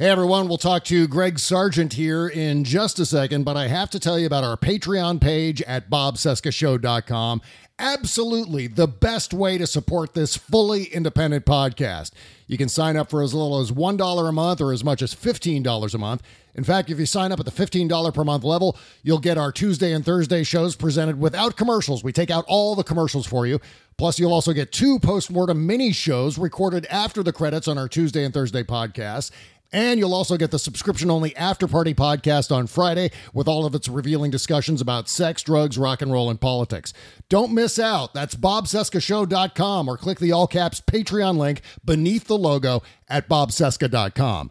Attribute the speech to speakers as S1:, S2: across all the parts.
S1: Hey everyone, we'll talk to Greg Sargent here in just a second, but I have to tell you about our Patreon page at bobcescashow.com. Absolutely the best way to support this fully independent podcast. You can sign up for as little as $1 a month or as much as $15 a month. In fact, if you sign up at the $15 per month level, you'll get our Tuesday and Thursday shows presented without commercials. We take out all the commercials for you. Plus, you'll also get two post-mortem mini shows recorded after the credits on our Tuesday and Thursday podcasts. And you'll also get the subscription only After Party podcast on Friday with all of its revealing discussions about sex, drugs, rock and roll, and politics. Don't miss out. That's bobcescashow.com or click the all caps Patreon link beneath the logo at bobcesca.com.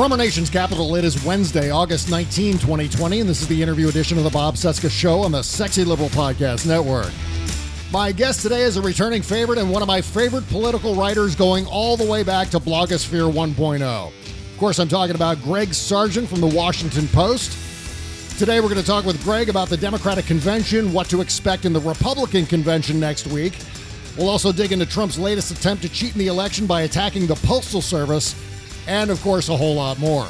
S1: From our nation's capital, it is Wednesday, August 19, 2020, and this is the interview edition of the Bob Cesca Show on the Sexy Liberal Podcast Network. My guest today is a returning favorite and one of my favorite political writers going all the way back to Blogosphere 1.0. Of course, I'm talking about Greg Sargent from the Washington Post. Today, we're going to talk with Greg about the Democratic Convention, what to expect in the Republican Convention next week. We'll also dig into Trump's latest attempt to cheat in the election by attacking the Postal Service, and of course, a whole lot more.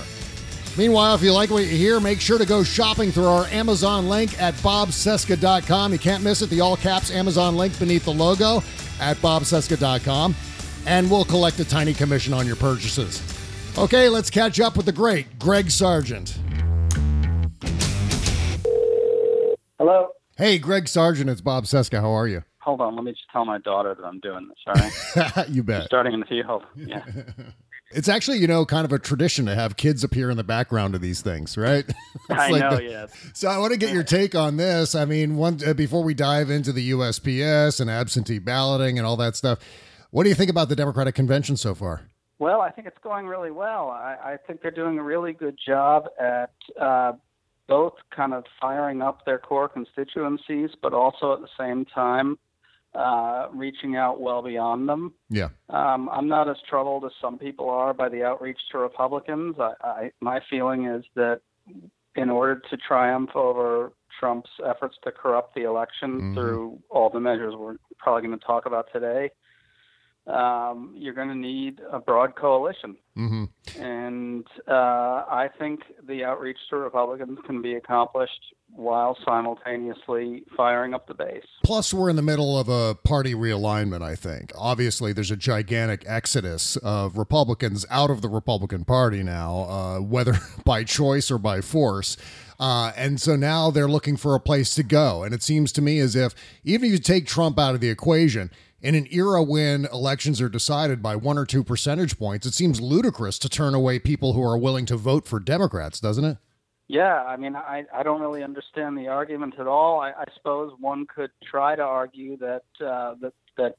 S1: Meanwhile, if you like what you hear, make sure to go shopping through our Amazon link at bobcesca.com. You can't miss it, the all caps Amazon link beneath the logo at bobcesca.com, and we'll collect a tiny commission on your purchases. Okay, let's catch up with the great Greg Sargent.
S2: Hello.
S1: Hey, Greg Sargent, it's Bob Cesca. How are you?
S2: Hold on. Let me just tell my daughter that I'm doing this. All right.
S1: you bet.
S2: Starting in the field. Yeah.
S1: It's actually, you know, kind of a tradition to have kids appear in the background of these things, right?
S2: I
S1: like
S2: know.
S1: the-
S2: yeah.
S1: So I want to get your take on this. I mean, one uh, before we dive into the USPS and absentee balloting and all that stuff, what do you think about the Democratic convention so far?
S2: Well, I think it's going really well. I, I think they're doing a really good job at uh, both kind of firing up their core constituencies, but also at the same time uh, reaching out well beyond them.
S1: Yeah.
S2: Um, I'm not as troubled as some people are by the outreach to Republicans. I, I, my feeling is that in order to triumph over Trump's efforts to corrupt the election
S1: Mhm.
S2: through all the measures we're probably going to talk about today, um, you're going to need a broad coalition.
S1: hmm
S2: And uh, I think the outreach to Republicans can be accomplished while simultaneously firing up the base.
S1: Plus, we're in the middle of a party realignment, I think. Obviously, there's a gigantic exodus of Republicans out of the Republican Party now, uh, whether by choice or by force. Uh, and so now they're looking for a place to go. And it seems to me as if even if you take Trump out of the equation, in an era when elections are decided by one or two percentage points, it seems ludicrous to turn away people who are willing to vote for Democrats, doesn't it?
S2: Yeah, I mean, I, I don't really understand the argument at all. I, I suppose one could try to argue that uh, that that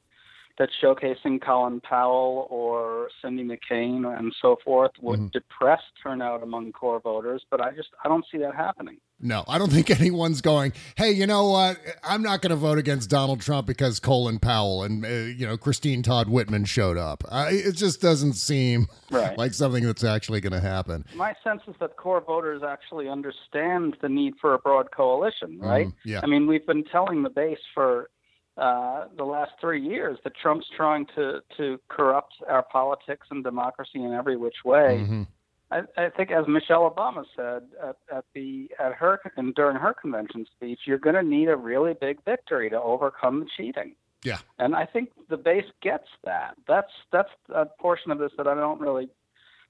S2: that showcasing Colin Powell or Cindy McCain and so forth would
S1: Mhm.
S2: depress turnout among core voters, but I just I don't see that happening.
S1: No, I don't think anyone's going, hey, you know what? I'm not going to vote against Donald Trump because Colin Powell and, uh, you know, Christine Todd Whitman showed up. I, it just doesn't seem
S2: Right.
S1: like something that's actually going to happen.
S2: My sense is that core voters actually understand the need for a broad coalition, right?
S1: Mm, yeah.
S2: I mean, we've been telling the base for uh, the last three years that Trump's trying to to corrupt our politics and democracy in every which way.
S1: Mhm.
S2: I, I think, as Michelle Obama said at, at the at her and during her convention speech, you're going to need a really big victory to overcome the cheating.
S1: Yeah.
S2: And I think the base gets that. That's that's a portion of this that I don't really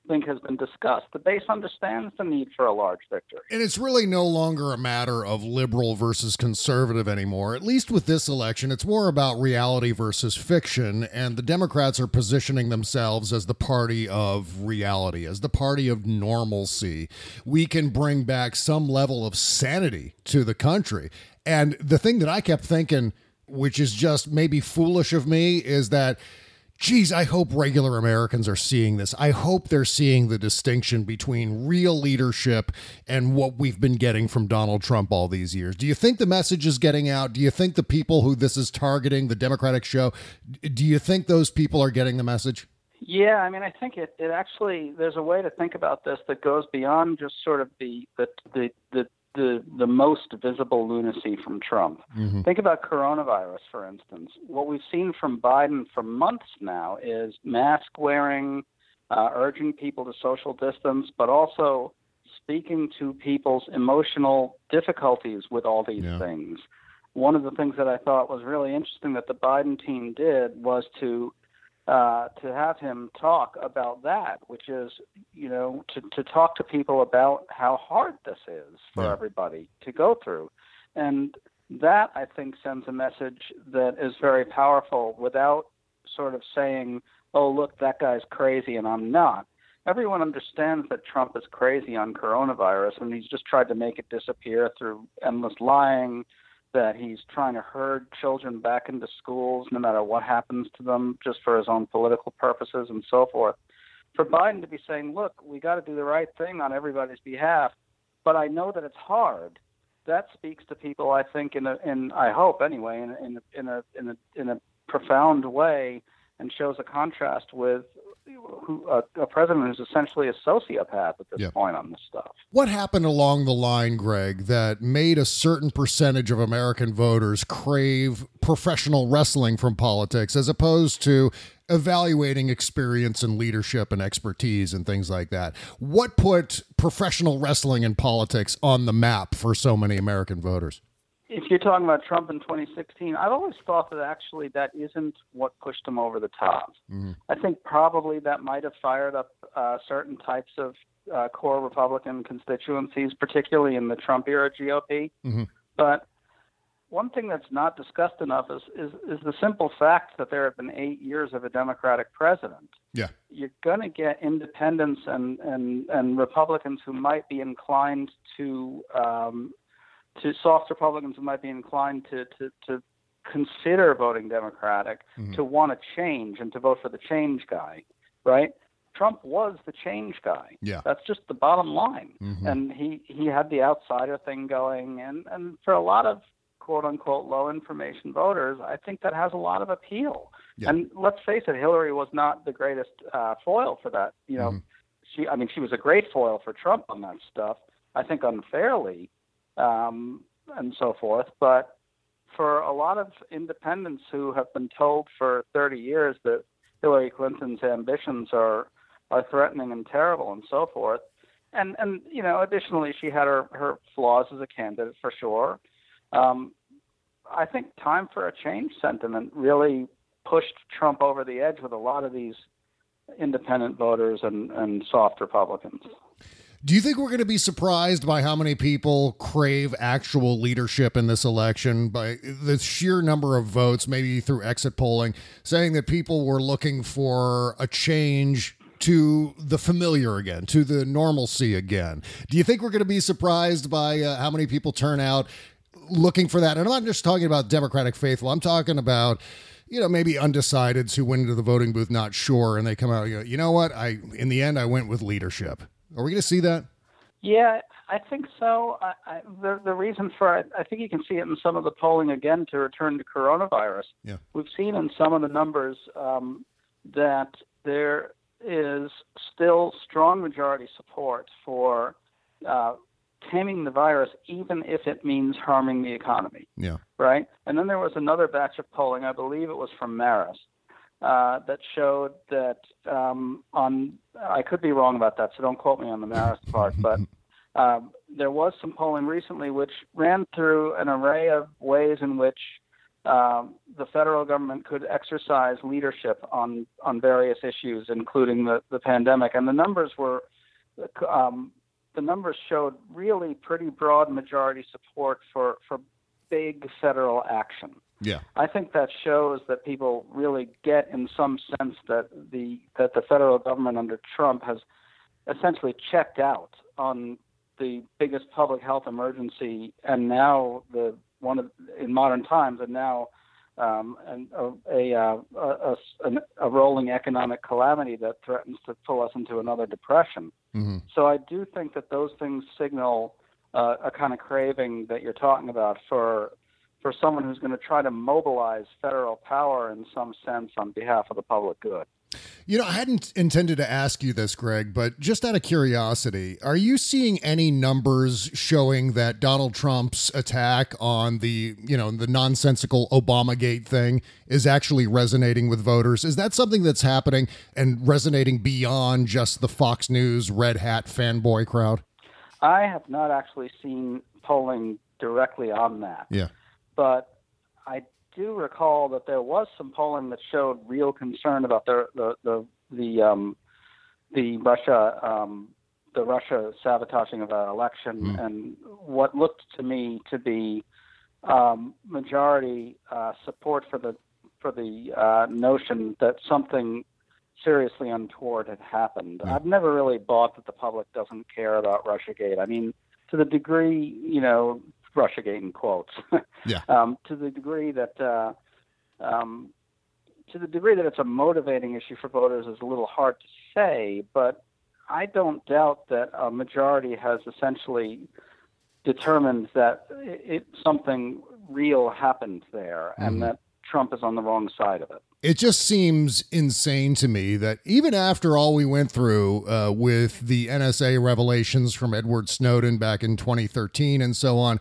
S2: think has been discussed. The base understands the need for a large victory.
S1: And it's really no longer a matter of liberal versus conservative anymore. At least with this election, it's more about reality versus fiction. And the Democrats are positioning themselves as the party of reality, as the party of normalcy. We can bring back some level of sanity to the country. And the thing that I kept thinking, which is just maybe foolish of me, is that geez, I hope regular Americans are seeing this. I hope they're seeing the distinction between real leadership and what we've been getting from Donald Trump all these years. Do you think the message is getting out? Do you think the people who this is targeting, the Democratic show, do you think those people are getting the message?
S2: Yeah, I mean, I think it, it actually there's a way to think about this that goes beyond just sort of the the the the the, the most visible lunacy from Trump. Think about coronavirus, for instance. What we've seen from Biden for months now is mask wearing, uh, urging people to social distance, but also speaking to people's emotional difficulties with all these
S1: Yeah.
S2: things. One of the things that I thought was really interesting that the Biden team did was to uh, to have him talk about that, which is, you know, to, to talk to people about how hard this is for
S1: Yeah.
S2: everybody to go through. And that, I think, sends a message that is very powerful without sort of saying, oh, look, that guy's crazy and I'm not. Everyone understands that Trump is crazy on coronavirus and he's just tried to make it disappear through endless lying, that he's trying to herd children back into schools no matter what happens to them just for his own political purposes and so forth. For Biden to be saying, look, we got to do the right thing on everybody's behalf, but I know that it's hard. That speaks to people, I think, in a, in I hope anyway, in in in a, in a, in a profound way, and shows a contrast with who, a, a president who's essentially a sociopath at this
S1: Yeah.
S2: point on this stuff.
S1: What happened along the line, Greg, that made a certain percentage of American voters crave professional wrestling from politics as opposed to evaluating experience and leadership and expertise and things like that? What put professional wrestling and politics on the map for so many American voters?
S2: If you're talking about Trump in 2016, I've always thought that actually that isn't what pushed him over the top. I think probably that might have fired up uh, certain types of uh, core Republican constituencies, particularly in the Trump era GOP.
S1: Mhm.
S2: But one thing that's not discussed enough is, is is the simple fact that there have been eight years of a Democratic president
S1: Yeah.
S2: you're going to get independents and, and, and Republicans who might be inclined to um, to soft Republicans who might be inclined to, to, to consider voting Democratic to want to change and to vote for the change guy, right? Trump was the change guy.
S1: Yeah.
S2: That's just the bottom line.
S1: Mhm.
S2: And he, he had the outsider thing going and, and for a lot of quote unquote low information voters, I think that has a lot of appeal.
S1: Yeah.
S2: And let's face it, Hillary was not the greatest uh, foil for that. You know, she I mean she was a great foil for Trump on that stuff. I think unfairly, um, and so forth. But for a lot of independents who have been told for 30 years that Hillary Clinton's ambitions are are threatening and terrible and so forth, and and you know additionally she had her her flaws as a candidate for sure. Um, I think time for a change sentiment really pushed Trump over the edge with a lot of these independent voters and, and soft Republicans.
S1: Do you think we're going to be surprised by how many people crave actual leadership in this election by the sheer number of votes, maybe through exit polling, saying that people were looking for a change to the familiar again, to the normalcy again? Do you think we're going to be surprised by uh, how many people turn out looking for that? And I'm not just talking about Democratic faithful, I'm talking about. You know, maybe undecideds who went into the voting booth not sure, and they come out. You you know what? I in the end I went with leadership. Are we going to see that?
S2: Yeah, I think so. I, I, the the reason for it, I think you can see it in some of the polling again to return to coronavirus.
S1: Yeah.
S2: We've seen in some of the numbers um, that there is still strong majority support for uh, taming the virus, even if it means harming the economy.
S1: Yeah.
S2: Right. And then there was another batch of polling, I believe it was from Marist, uh, that showed that um, on I could be wrong about that, so don't quote me on the Marist part, but um, there was some polling recently which ran through an array of ways in which um, the federal government could exercise leadership on on various issues, including the, the pandemic, and the numbers were. Um, the numbers showed really pretty broad majority support for, for big federal action.
S1: Yeah.
S2: I think that shows that people really get, in some sense, that the that the federal government under Trump has essentially checked out on the biggest public health emergency, and now the one of in modern times, and now um, and a, a, a, a, a rolling economic calamity that threatens to pull us into another depression.
S1: Mm-hmm.
S2: So I do think that those things signal uh, a kind of craving that you're talking about for for someone who's going to try to mobilize federal power in some sense on behalf of the public good.
S1: You know, I hadn't intended to ask you this, Greg, but just out of curiosity, are you seeing any numbers showing that Donald Trump's attack on the, you know, the nonsensical Obamagate thing is actually resonating with voters? Is that something that's happening and resonating beyond just the Fox News red hat fanboy crowd?
S2: I have not actually seen polling directly on that.
S1: Yeah.
S2: But I do recall that there was some polling that showed real concern about the the the the, um, the Russia um, the Russia sabotaging of our election
S1: Mm.
S2: and what looked to me to be um, majority uh, support for the for the uh, notion that something seriously untoward had happened.
S1: Yeah.
S2: I've never really bought that the public doesn't care about RussiaGate. I mean, to the degree, you know, RussiaGate in quotes.
S1: Yeah.
S2: Um, to the degree that uh, um, to the degree that it's a motivating issue for voters is a little hard to say, but I don't doubt that a majority has essentially determined that it, it something real happened there
S1: Mhm.
S2: and that Trump is on the wrong side of it.
S1: It just seems insane to me that even after all we went through uh, with the NSA revelations from Edward Snowden back in 2013 and so on,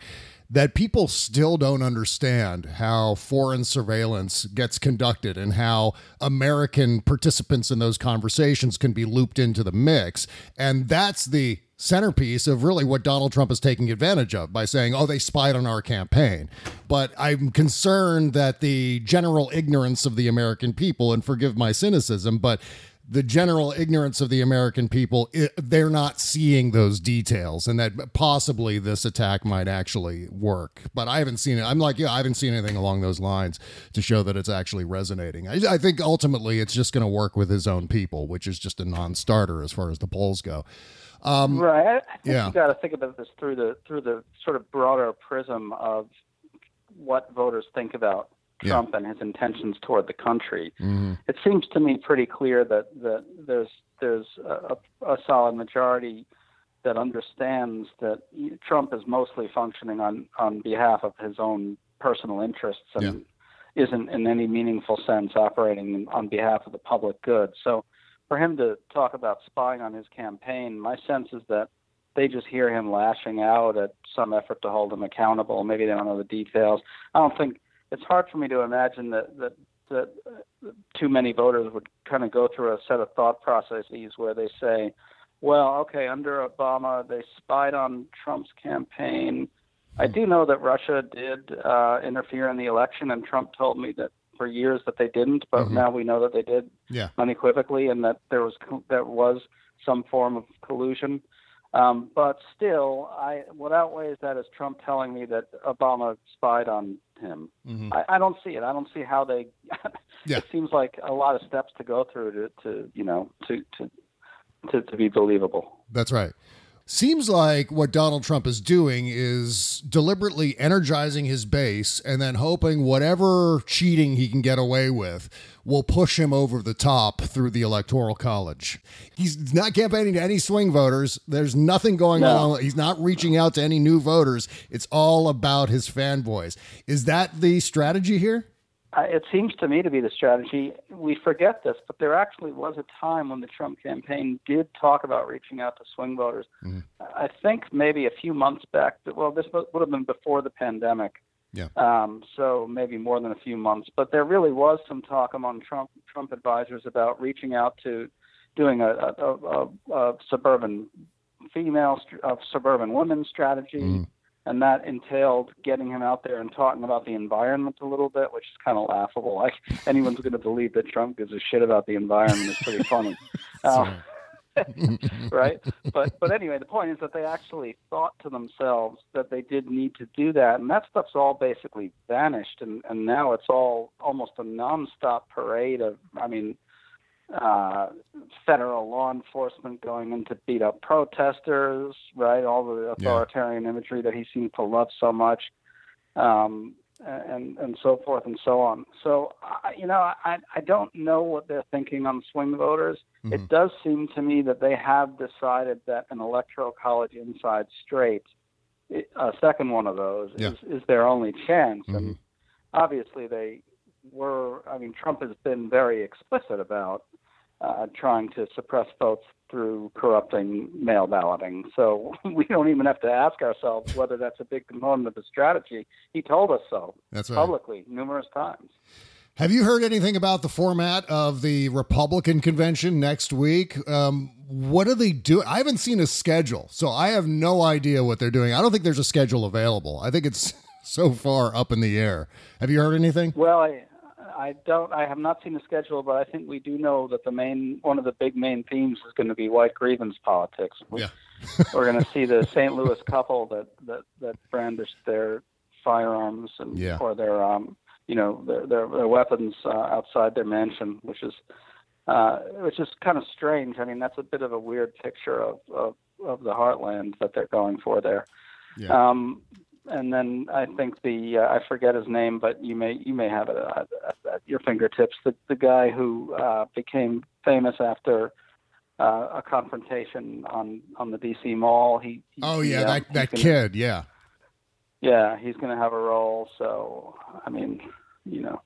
S1: that people still don't understand how foreign surveillance gets conducted and how American participants in those conversations can be looped into the mix. And that's the centerpiece of really what Donald Trump is taking advantage of by saying, oh, they spied on our campaign. But I'm concerned that the general ignorance of the American people, and forgive my cynicism, but the general ignorance of the American people, they're not seeing those details, and that possibly this attack might actually work. But I haven't seen it. I'm like, yeah, I haven't seen anything along those lines to show that it's actually resonating. I, I think ultimately it's just going to work with his own people, which is just a non starter as far as the polls go. Um,
S2: right. I, I think
S1: yeah.
S2: you got to think about this through the through the sort of broader prism of what voters think about
S1: Yeah.
S2: Trump and his intentions toward the country.
S1: mhm.
S2: It seems to me pretty clear that that there's there's a, a solid majority that understands that Trump is mostly functioning on on behalf of his own personal interests and isn't in any meaningful sense operating on behalf of the public good. So for him to talk about spying on his campaign, my sense is that they just hear him lashing out at some effort to hold him accountable. Maybe they don't know the details. I don't think it's hard for me to imagine that that that too many voters would kind of go through a set of thought processes where they say, "Well, okay, under Obama they spied on Trump's campaign." I do know that Russia did uh, interfere in the election, and Trump told me that for years that they didn't, but
S1: Mhm.
S2: now we know that they did
S1: Yeah.
S2: unequivocally, and that there was there was some form of collusion. Um, but still, I what outweighs that is Trump telling me that Obama spied on him.
S1: Mhm.
S2: I, I don't see it. I don't see how they.
S1: Yeah.
S2: It seems like a lot of steps to go through to, to you know to to to, to be believable.
S1: That's right. Seems like what Donald Trump is doing is deliberately energizing his base and then hoping whatever cheating he can get away with will push him over the top through the electoral college. He's not campaigning to any swing voters. There's nothing going
S2: No.
S1: on. He's not reaching out to any new voters. It's all about his fanboys. Is that the strategy here?
S2: Uh, it seems to me to be the strategy. We forget this, but there actually was a time when the Trump campaign did talk about reaching out to swing voters. I think maybe a few months back. Well, this would have been before the pandemic.
S1: Yeah.
S2: Um, so maybe more than a few months. But there really was some talk among Trump Trump advisors about reaching out to doing a, a, a, a, suburban female, a suburban women strategy. And that entailed getting him out there and talking about the environment a little bit, which is kind of laughable. Like anyone's going to believe that Trump gives a shit about the environment is pretty funny. Uh, right? But but anyway, the point is that they actually thought to themselves that they did need to do that, and that stuff's all basically vanished, and and now it's all almost a nonstop parade of, I mean, uh, federal law enforcement going in to beat up protesters, right? All the authoritarian imagery that he seemed to love so much. Um, and and so forth and so on. So I, you know, I I don't know what they're thinking on swing voters. It does seem to me that they have decided that an electoral college inside straight, a second one of those,
S1: Yeah.
S2: is is their only chance. And obviously, they were. I mean, Trump has been very explicit about uh, trying to suppress votes through corrupting mail balloting. So we don't even have to ask ourselves whether that's a big component of the strategy. He told us so
S1: That's right.
S2: publicly numerous times.
S1: Have you heard anything about the format of the Republican convention next week? Um, what do they do? I haven't seen a schedule, so I have no idea what they're doing. I don't think there's a schedule available. I think it's so far up in the air. Have you heard anything?
S2: Well, I I don't I have not seen the schedule, but I think we do know that the main one of the big main themes is going to be white grievance politics. We,
S1: Yeah.
S2: we're going to see the St. Louis couple that that that brandished their firearms and
S1: Yeah.
S2: or their um you know their their, their weapons uh, outside their mansion, which is uh, which is kind of strange. I mean, that's a bit of a weird picture of of, of the heartland that they're going for there.
S1: Yeah.
S2: Um, and then I think the uh, I forget his name, but you may you may have it at, at, your fingertips. The the guy who uh, became famous after uh, a confrontation on on the DC Mall. He, he
S1: Oh yeah,
S2: uh,
S1: that that
S2: gonna-
S1: kid. Yeah.
S2: Yeah, he's going to have a role. So I mean, you know,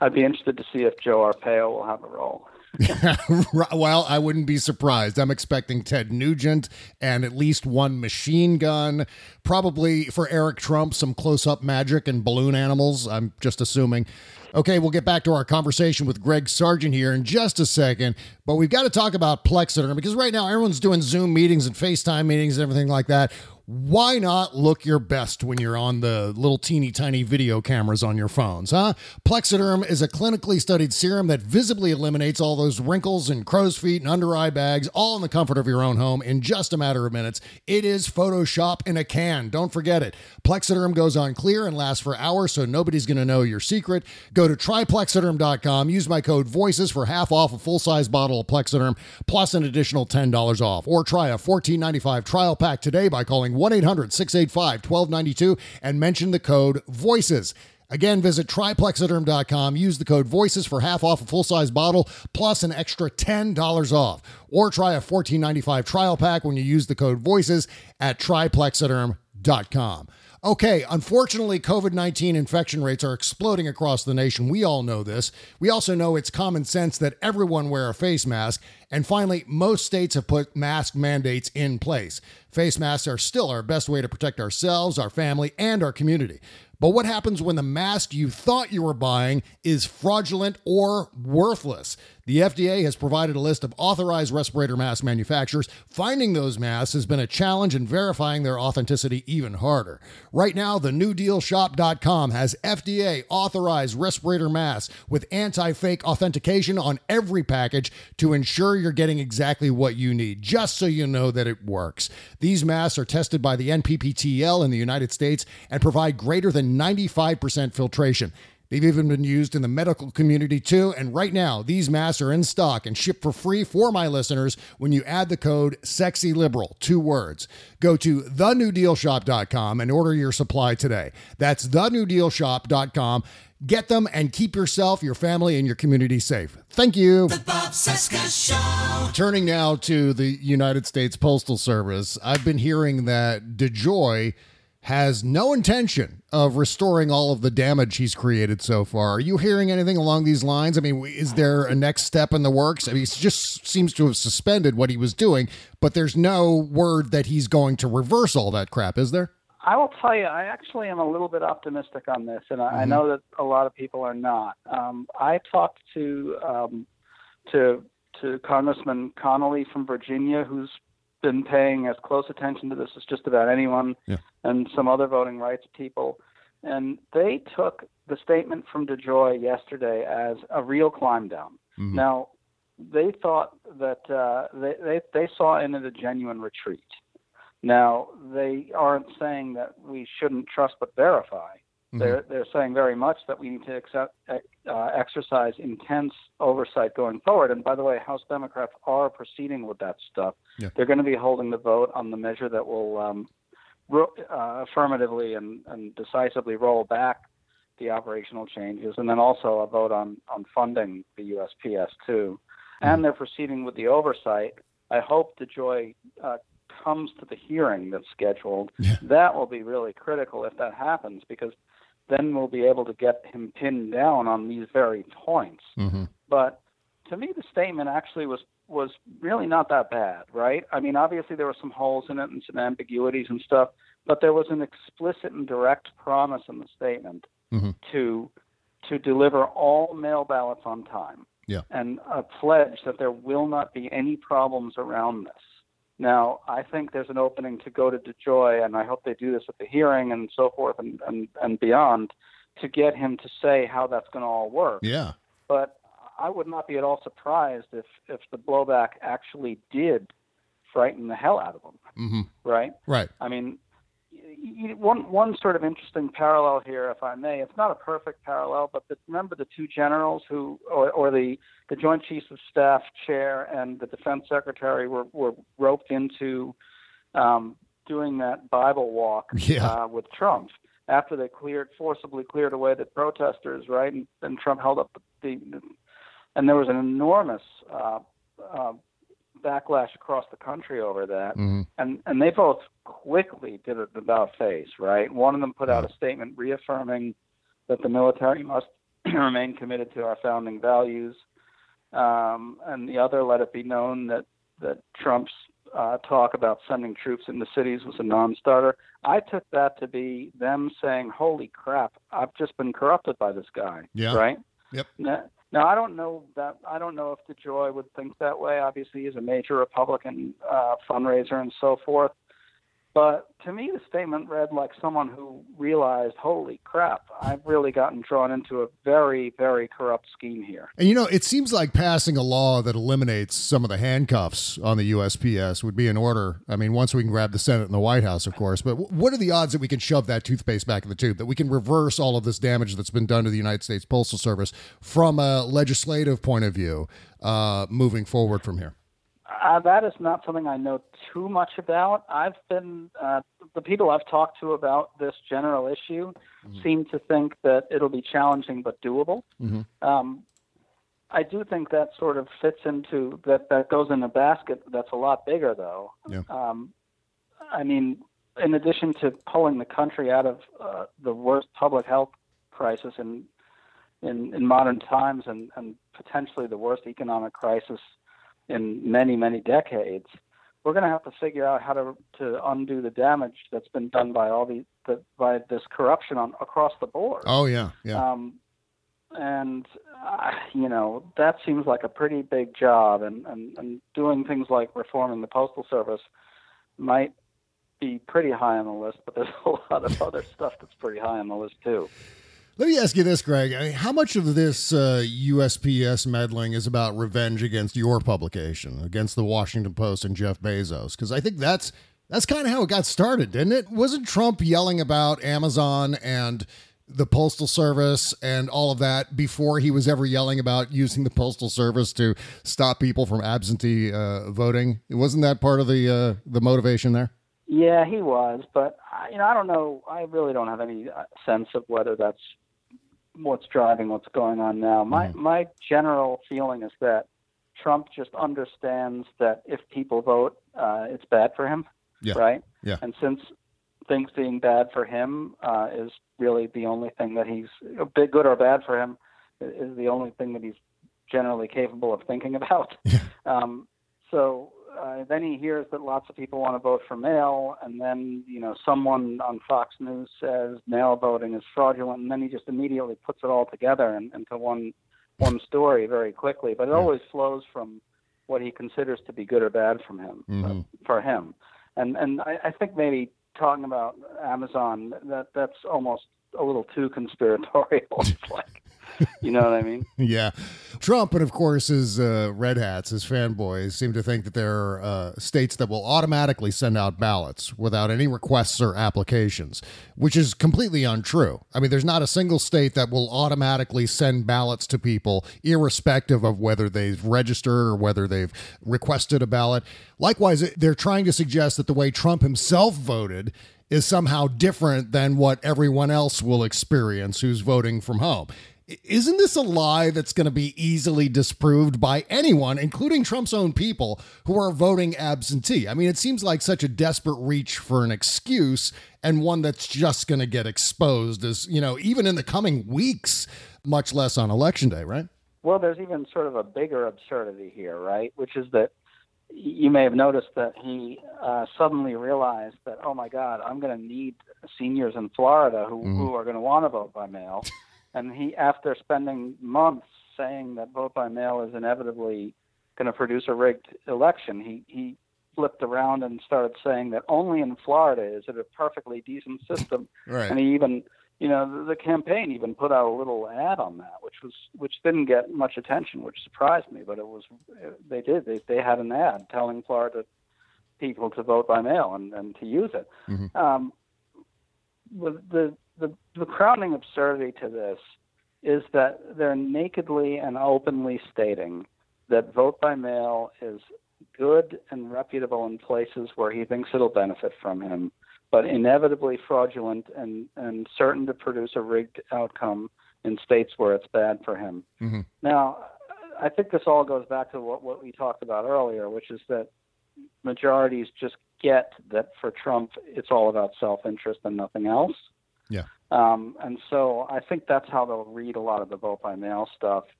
S2: I'd be interested to see if Joe Arpaio will have a role.
S1: Well, I wouldn't be surprised. I'm expecting Ted Nugent and at least one machine gun. Probably for Eric Trump, some close up magic and balloon animals. I'm just assuming. Okay, we'll get back to our conversation with Greg Sargent here in just a second, but we've got to talk about Plexiderm because right now everyone's doing Zoom meetings and FaceTime meetings and everything like that. Why not look your best when you're on the little teeny tiny video cameras on your phones, huh? Plexiderm is a clinically studied serum that visibly eliminates all those wrinkles and crow's feet and under eye bags, all in the comfort of your own home in just a matter of minutes. It is Photoshop in a can. Don't forget it. Plexiderm goes on clear and lasts for hours, so nobody's going to know your secret. Go to tryplexiderm.com. Use my code VOICES for half off a full size bottle of Plexiderm plus an additional $10 off. Or try a $14.95 trial pack today by calling 1 800 685 1292 and mention the code VOICES. Again, visit tryplexiderm.com. Use the code VOICES for half off a full size bottle plus an extra $10 off. Or try a $14.95 trial pack when you use the code VOICES at tryplexiderm.com. Okay, unfortunately, COVID 19 infection rates are exploding across the nation. We all know this. We also know it's common sense that everyone wear a face mask. And finally, most states have put mask mandates in place. Face masks are still our best way to protect ourselves, our family, and our community. But what happens when the mask you thought you were buying is fraudulent or worthless? The FDA has provided a list of authorized respirator mask manufacturers. Finding those masks has been a challenge and verifying their authenticity even harder. Right now, the newdealshop.com has FDA authorized respirator masks with anti fake authentication on every package to ensure you're getting exactly what you need, just so you know that it works. These masks are tested by the NPPTL in the United States and provide greater than 95% filtration. They've even been used in the medical community too. And right now, these masks are in stock and ship for free for my listeners when you add the code SEXYLIBERAL, two words. Go to thenewdealshop.com and order your supply today. That's thenewdealshop.com. Get them and keep yourself, your family, and your community safe. Thank you.
S3: The Bob Cesca Show.
S1: Turning now to the United States Postal Service, I've been hearing that DeJoy has no intention of restoring all of the damage he's created so far. Are you hearing anything along these lines? I mean, is there a next step in the works? I mean, he just seems to have suspended what he was doing, but there's no word that he's going to reverse all that crap, is there?
S2: I will tell you, I actually am a little bit optimistic on this, and I, I know that a lot of people are not. Um, I talked to um, to to Congressman Connolly from Virginia, who's been paying as close attention to this as just about anyone,
S1: Yeah.
S2: and some other voting rights people, and they took the statement from DeJoy yesterday as a real climb down. Now, they thought that uh, they, they they saw in it a genuine retreat. Now, they aren't saying that we shouldn't trust but verify. They're they're saying very much that we need to accept, uh, exercise intense oversight going forward. And by the way, House Democrats are proceeding with that stuff.
S1: Yeah.
S2: They're going to be holding the vote on the measure that will um, ro- uh, affirmatively and, and decisively roll back the operational changes, and then also a vote on on funding the USPS too. And they're proceeding with the oversight. I hope DeJoy uh, comes to the hearing that's scheduled. That will be really critical if that happens, because then we'll be able to get him pinned down on these very points. Mm-hmm. But to me, the statement actually was was really not that bad, right? I mean, obviously there were some holes in it and some ambiguities and stuff, but there was an explicit and direct promise in the statement mm-hmm. to to deliver all mail ballots on time
S1: Yeah.
S2: and a pledge that there will not be any problems around this. Now, I think there's an opening to go to DeJoy, and I hope they do this at the hearing and so forth and, and, and beyond to get him to say how that's going to all work.
S1: Yeah.
S2: But I would not be at all surprised if, if the blowback actually did frighten the hell out of him,
S1: hmm
S2: right?
S1: Right.
S2: I mean, one one sort of interesting parallel here, if I may. It's not a perfect parallel, but the, remember the two generals who, or, or the the Joint Chiefs of Staff chair and the Defense Secretary were were roped into um, doing that Bible walk
S1: Yeah.
S2: uh, with Trump after they cleared forcibly cleared away the protesters, right? And then Trump held up the, the and there was an enormous uh, uh, backlash across the country over that
S1: Mhm.
S2: and and they both quickly did it about face, right? One of them put out a statement reaffirming that the military must remain committed to our founding values, um, and the other let it be known that that Trump's uh, talk about sending troops into cities was a non-starter. I took that to be them saying, "Holy crap! I've just been corrupted by this guy."
S1: Yeah.
S2: Right.
S1: Yep.
S2: Now, now I don't know that I don't know if DeJoy would think that way. Obviously, he's a major Republican uh, fundraiser and so forth. But to me, the statement read like someone who realized, "Holy crap! I've really gotten drawn into a very, very corrupt scheme here."
S1: And you know, it seems like passing a law that eliminates some of the handcuffs on the USPS would be in order. I mean, once we can grab the Senate and the White House, of course. But what are the odds that we can shove that toothpaste back in the tube, that we can reverse all of this damage that's been done to the United States Postal Service from a legislative point of view uh, moving forward from here?
S2: Uh, that is not something I know too much about. I've been uh, the people I've talked to about this general issue seem to think that it'll be challenging but doable. Um, I do think that sort of fits into that. That goes in a basket that's a lot bigger, though.
S1: Yeah.
S2: Um, I mean, in addition to pulling the country out of uh, the worst public health crisis in in, in modern times and, and potentially the worst economic crisis in many, many decades, we're going to have to figure out how to to undo the damage that's been done by all the, the by this corruption on across the board.
S1: Oh yeah, yeah.
S2: Um, and uh, you know that seems like a pretty big job, and, and and doing things like reforming the postal service might be pretty high on the list. But there's a lot of other stuff that's pretty high on the list too.
S1: Let me ask you this, Greg. I mean, how much of this uh, USPS meddling is about revenge against your publication, against the Washington Post and Jeff Bezos? Because I think that's that's kind of how it got started, didn't it? Wasn't Trump yelling about Amazon and the postal service and all of that before he was ever yelling about using the postal service to stop people from absentee uh, voting. Wasn't that part of the uh, the motivation there?
S2: Yeah, he was, but I- you know, I don't know. I really don't have any uh, sense of whether that's what's driving what's going on now. My my general feeling is that Trump just understands that if people vote, uh, it's bad for him,
S1: Yeah.
S2: right?
S1: Yeah.
S2: And since things being bad for him uh, is really the only thing that he's a bit good or bad for him is the only thing that he's generally capable of thinking about. Um, so uh, then he hears that lots of people want to vote for mail, and then you know someone on Fox News says mail voting is fraudulent, and then he just immediately puts it all together in, into one one story very quickly. But it always flows from what he considers to be good or bad from him
S1: Mhm.
S2: for him, and and I, I think maybe talking about Amazon that that's almost a little too conspiratorial. It's like, you know what I mean?
S1: yeah. Trump and, of course, his uh, red hats, his fanboys, seem to think that there are uh, states that will automatically send out ballots without any requests or applications, which is completely untrue. I mean, there's not a single state that will automatically send ballots to people, irrespective of whether they've registered or whether they've requested a ballot. Likewise, they're trying to suggest that the way Trump himself voted is somehow different than what everyone else will experience who's voting from home. Isn't this a lie that's going to be easily disproved by anyone, including Trump's own people who are voting absentee? I mean, it seems like such a desperate reach for an excuse and one that's just going to get exposed as, you know, even in the coming weeks, much less on election day, right?
S2: Well, there's even sort of a bigger absurdity here, right? Which is that you may have noticed that he uh, suddenly realized that, oh my God, I'm going to need seniors in Florida who, who are going to want to vote by mail. And he, after spending months saying that vote by mail is inevitably going to produce a rigged election, he, he flipped around and started saying that only in Florida is it a perfectly decent system.
S1: Right.
S2: And he even, you know, the, campaign even put out a little ad on that, which was which didn't get much attention, which surprised me. But it was they did they they had an ad telling Florida people to vote by mail and, and to use it. Um, the, the the the crowning absurdity to this is that they're nakedly and openly stating that vote by mail is good and reputable in places where he thinks it'll benefit from him, but inevitably fraudulent and, and certain to produce a rigged outcome in states where it's bad for him.
S1: Mhm.
S2: Now, I think this all goes back to what, what we talked about earlier, which is that majorities just get that for Trump, it's all about self interest and nothing else.
S1: Yeah.
S2: Um, and so I think that's how they'll read a lot of the vote by mail stuff.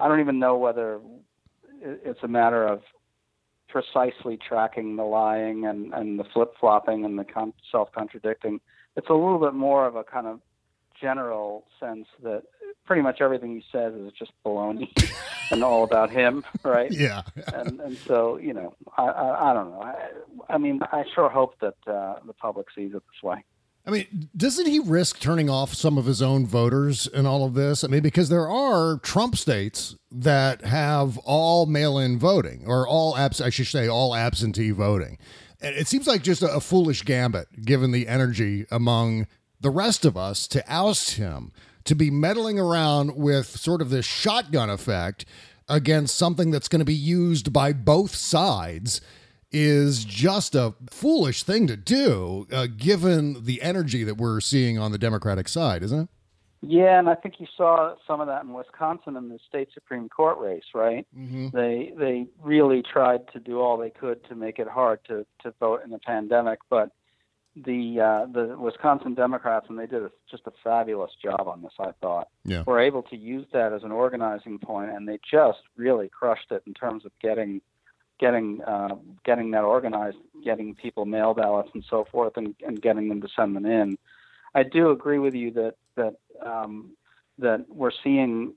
S2: I don't even know whether it's a matter of precisely tracking the lying and, and the flip flopping and the con- self contradicting. It's a little bit more of a kind of general sense that pretty much everything he says is just baloney and all about him, right?
S1: Yeah.
S2: and and so you know, I I, I don't know. I, I mean, I sure hope that uh, the public sees it this way.
S1: I mean, doesn't he risk turning off some of his own voters in all of this? I mean, because there are Trump states that have all mail-in voting, or all abs- I should say, all absentee voting. And it seems like just a, a foolish gambit, given the energy among the rest of us, to oust him, to be meddling around with sort of this shotgun effect against something that's going to be used by both sides is just a foolish thing to do, uh, given the energy that we're seeing on the Democratic side, isn't it?
S2: Yeah, and I think you saw some of that in Wisconsin in the state supreme court race, right?
S1: Mm-hmm.
S2: They they really tried to do all they could to make it hard to to vote in the pandemic, but the uh, the Wisconsin Democrats and they did a, just a fabulous job on this. I thought
S1: Yeah.
S2: were able to use that as an organizing point, and they just really crushed it in terms of getting getting uh, getting that organized, getting people mail ballots and so forth, and, and getting them to send them in. I do agree with you that that um, that we're seeing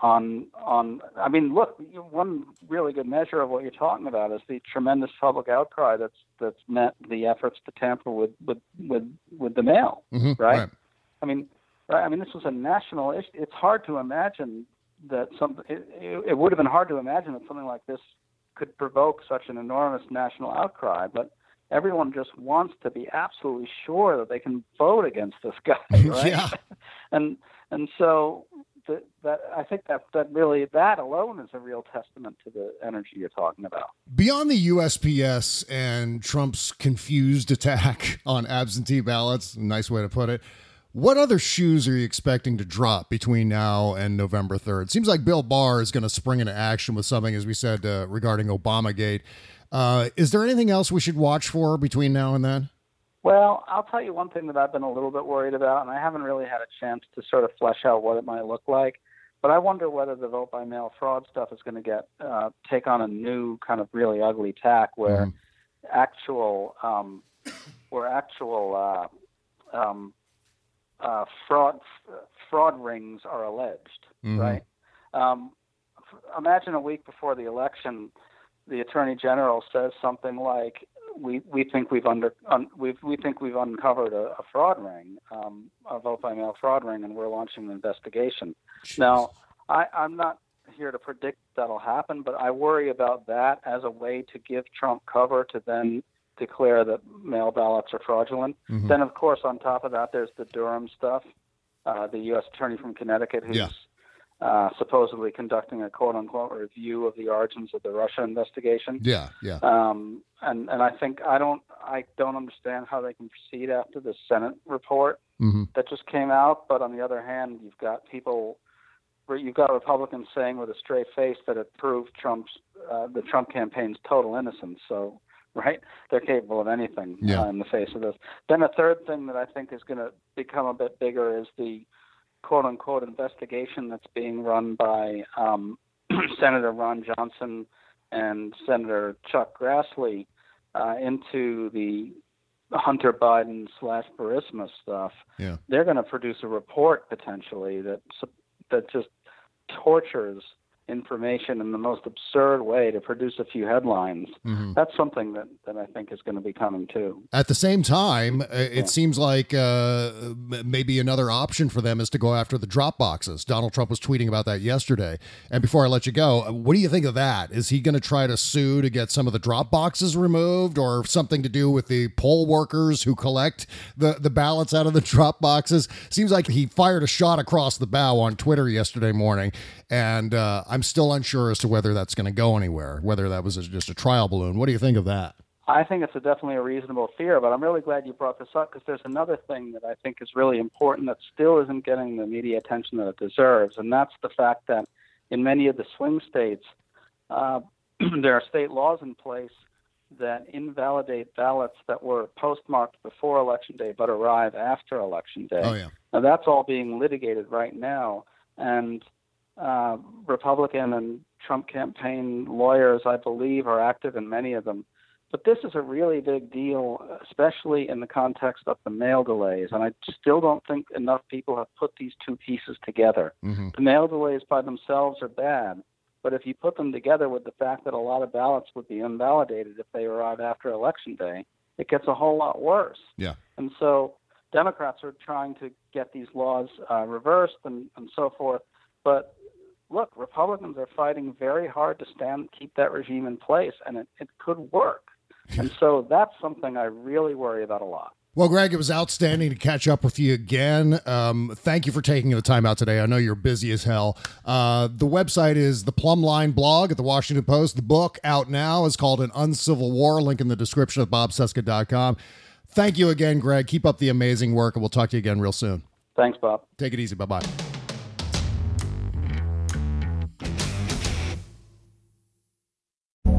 S2: on on. I mean, look, one really good measure of what you're talking about is the tremendous public outcry that's that's met the efforts to tamper with with with, with the mail,
S1: Mhm,
S2: right?
S1: right.
S2: I mean, right? I mean, this was a national issue. It's hard to imagine that some. It, it, it would have been hard to imagine that something like this could provoke such an enormous national outcry, but everyone just wants to be absolutely sure that they can vote against this guy, right?
S1: Yeah.
S2: and and so the, that I think that that really that alone is a real testament to the energy you're talking about.
S1: Beyond the USPS and Trump's confused attack on absentee ballots, nice way to put it. What other shoes are you expecting to drop between now and November 3rd? Seems like Bill Barr is going to spring into action with something, as we said, uh, regarding Obamagate. Uh, is there anything else we should watch for between now and then?
S2: Well, I'll tell you one thing that I've been a little bit worried about, and I haven't really had a chance to sort of flesh out what it might look like. But I wonder whether the vote by mail fraud stuff is going to get uh, take on a new kind of really ugly tack, where mm-hmm. actual um, where actual uh, um, uh, fraud fraud rings are alleged, mm-hmm. right? Um, imagine a week before the election, the attorney general says something like, "We we think we've under un, we we think we've uncovered a, a fraud ring, um, a vote by mail fraud ring, and we're launching an investigation." Jeez. Now, I, I'm not here to predict that'll happen, but I worry about that as a way to give Trump cover to then declare that mail ballots are fraudulent. Mm-hmm. Then, of course, on top of that, there's the Durham stuff. Uh, the U.S. attorney from Connecticut, who's yeah. uh, supposedly conducting a quote unquote review of the origins of the Russia investigation.
S1: Yeah, yeah.
S2: Um, and and I think I don't I don't understand how they can proceed after the Senate report mm-hmm. that just came out. But on the other hand, you've got people you've got Republicans saying with a straight face that it proved Trump's uh, the Trump campaign's total innocence. So, right, they're capable of anything
S1: yeah.
S2: uh, in the face of this. Then a third thing that I think is going to become a bit bigger is the quote unquote investigation that's being run by um, Senator Ron Johnson and Senator Chuck Grassley uh, into the Hunter Biden slash Burisma stuff.
S1: Yeah.
S2: They're going to produce a report potentially that that just tortures information in the most absurd way to produce a few headlines. Mm-hmm. That's something that, that I think is going to be coming too.
S1: At the same time, uh, it yeah. seems like uh, maybe another option for them is to go after the drop boxes. Donald Trump was tweeting about that yesterday. And before I let you go, uh, what do you think of that? Is he going to try to sue to get some of the drop boxes removed or something to do with the poll workers who collect the, the ballots out of the drop boxes? Seems like he fired a shot across the bow on Twitter yesterday morning. And uh, I'm still unsure as to whether that's going to go anywhere, whether that was just a trial balloon. What do you think of that?
S2: I think it's a definitely a reasonable fear, but I'm really glad you brought this up because there's another thing that I think is really important that still isn't getting the media attention that it deserves, and that's the fact that in many of the swing states, uh, there are state laws in place that invalidate ballots that were postmarked before election day but arrive after election day.
S1: Oh yeah.
S2: Now that's all being litigated right now, and uh, Republican and Trump campaign lawyers, I believe, are active in many of them. But this is a really big deal, especially in the context of the mail delays. And I still don't think enough people have put these two pieces together. Mm-hmm. The mail delays by themselves are bad. But if you put them together with the fact that a lot of ballots would be invalidated if they arrive after Election Day, it gets a whole lot worse.
S1: Yeah.
S2: And so Democrats are trying to get these laws uh, reversed and, and so forth. But look, Republicans are fighting very hard to stand keep that regime in place, and it, it could work. and so that's something I really worry about a lot.
S1: Well, Greg, it was outstanding to catch up with you again. Um, thank you for taking the time out today. I know you're busy as hell. Uh, the website is the Plum Line blog at the Washington Post. The book out now is called An Uncivil War. Link in the description at bobcesca.com. Thank you again, Greg. Keep up the amazing work, and we'll talk to you again real soon.
S2: Thanks, Bob.
S1: Take it easy. Bye bye.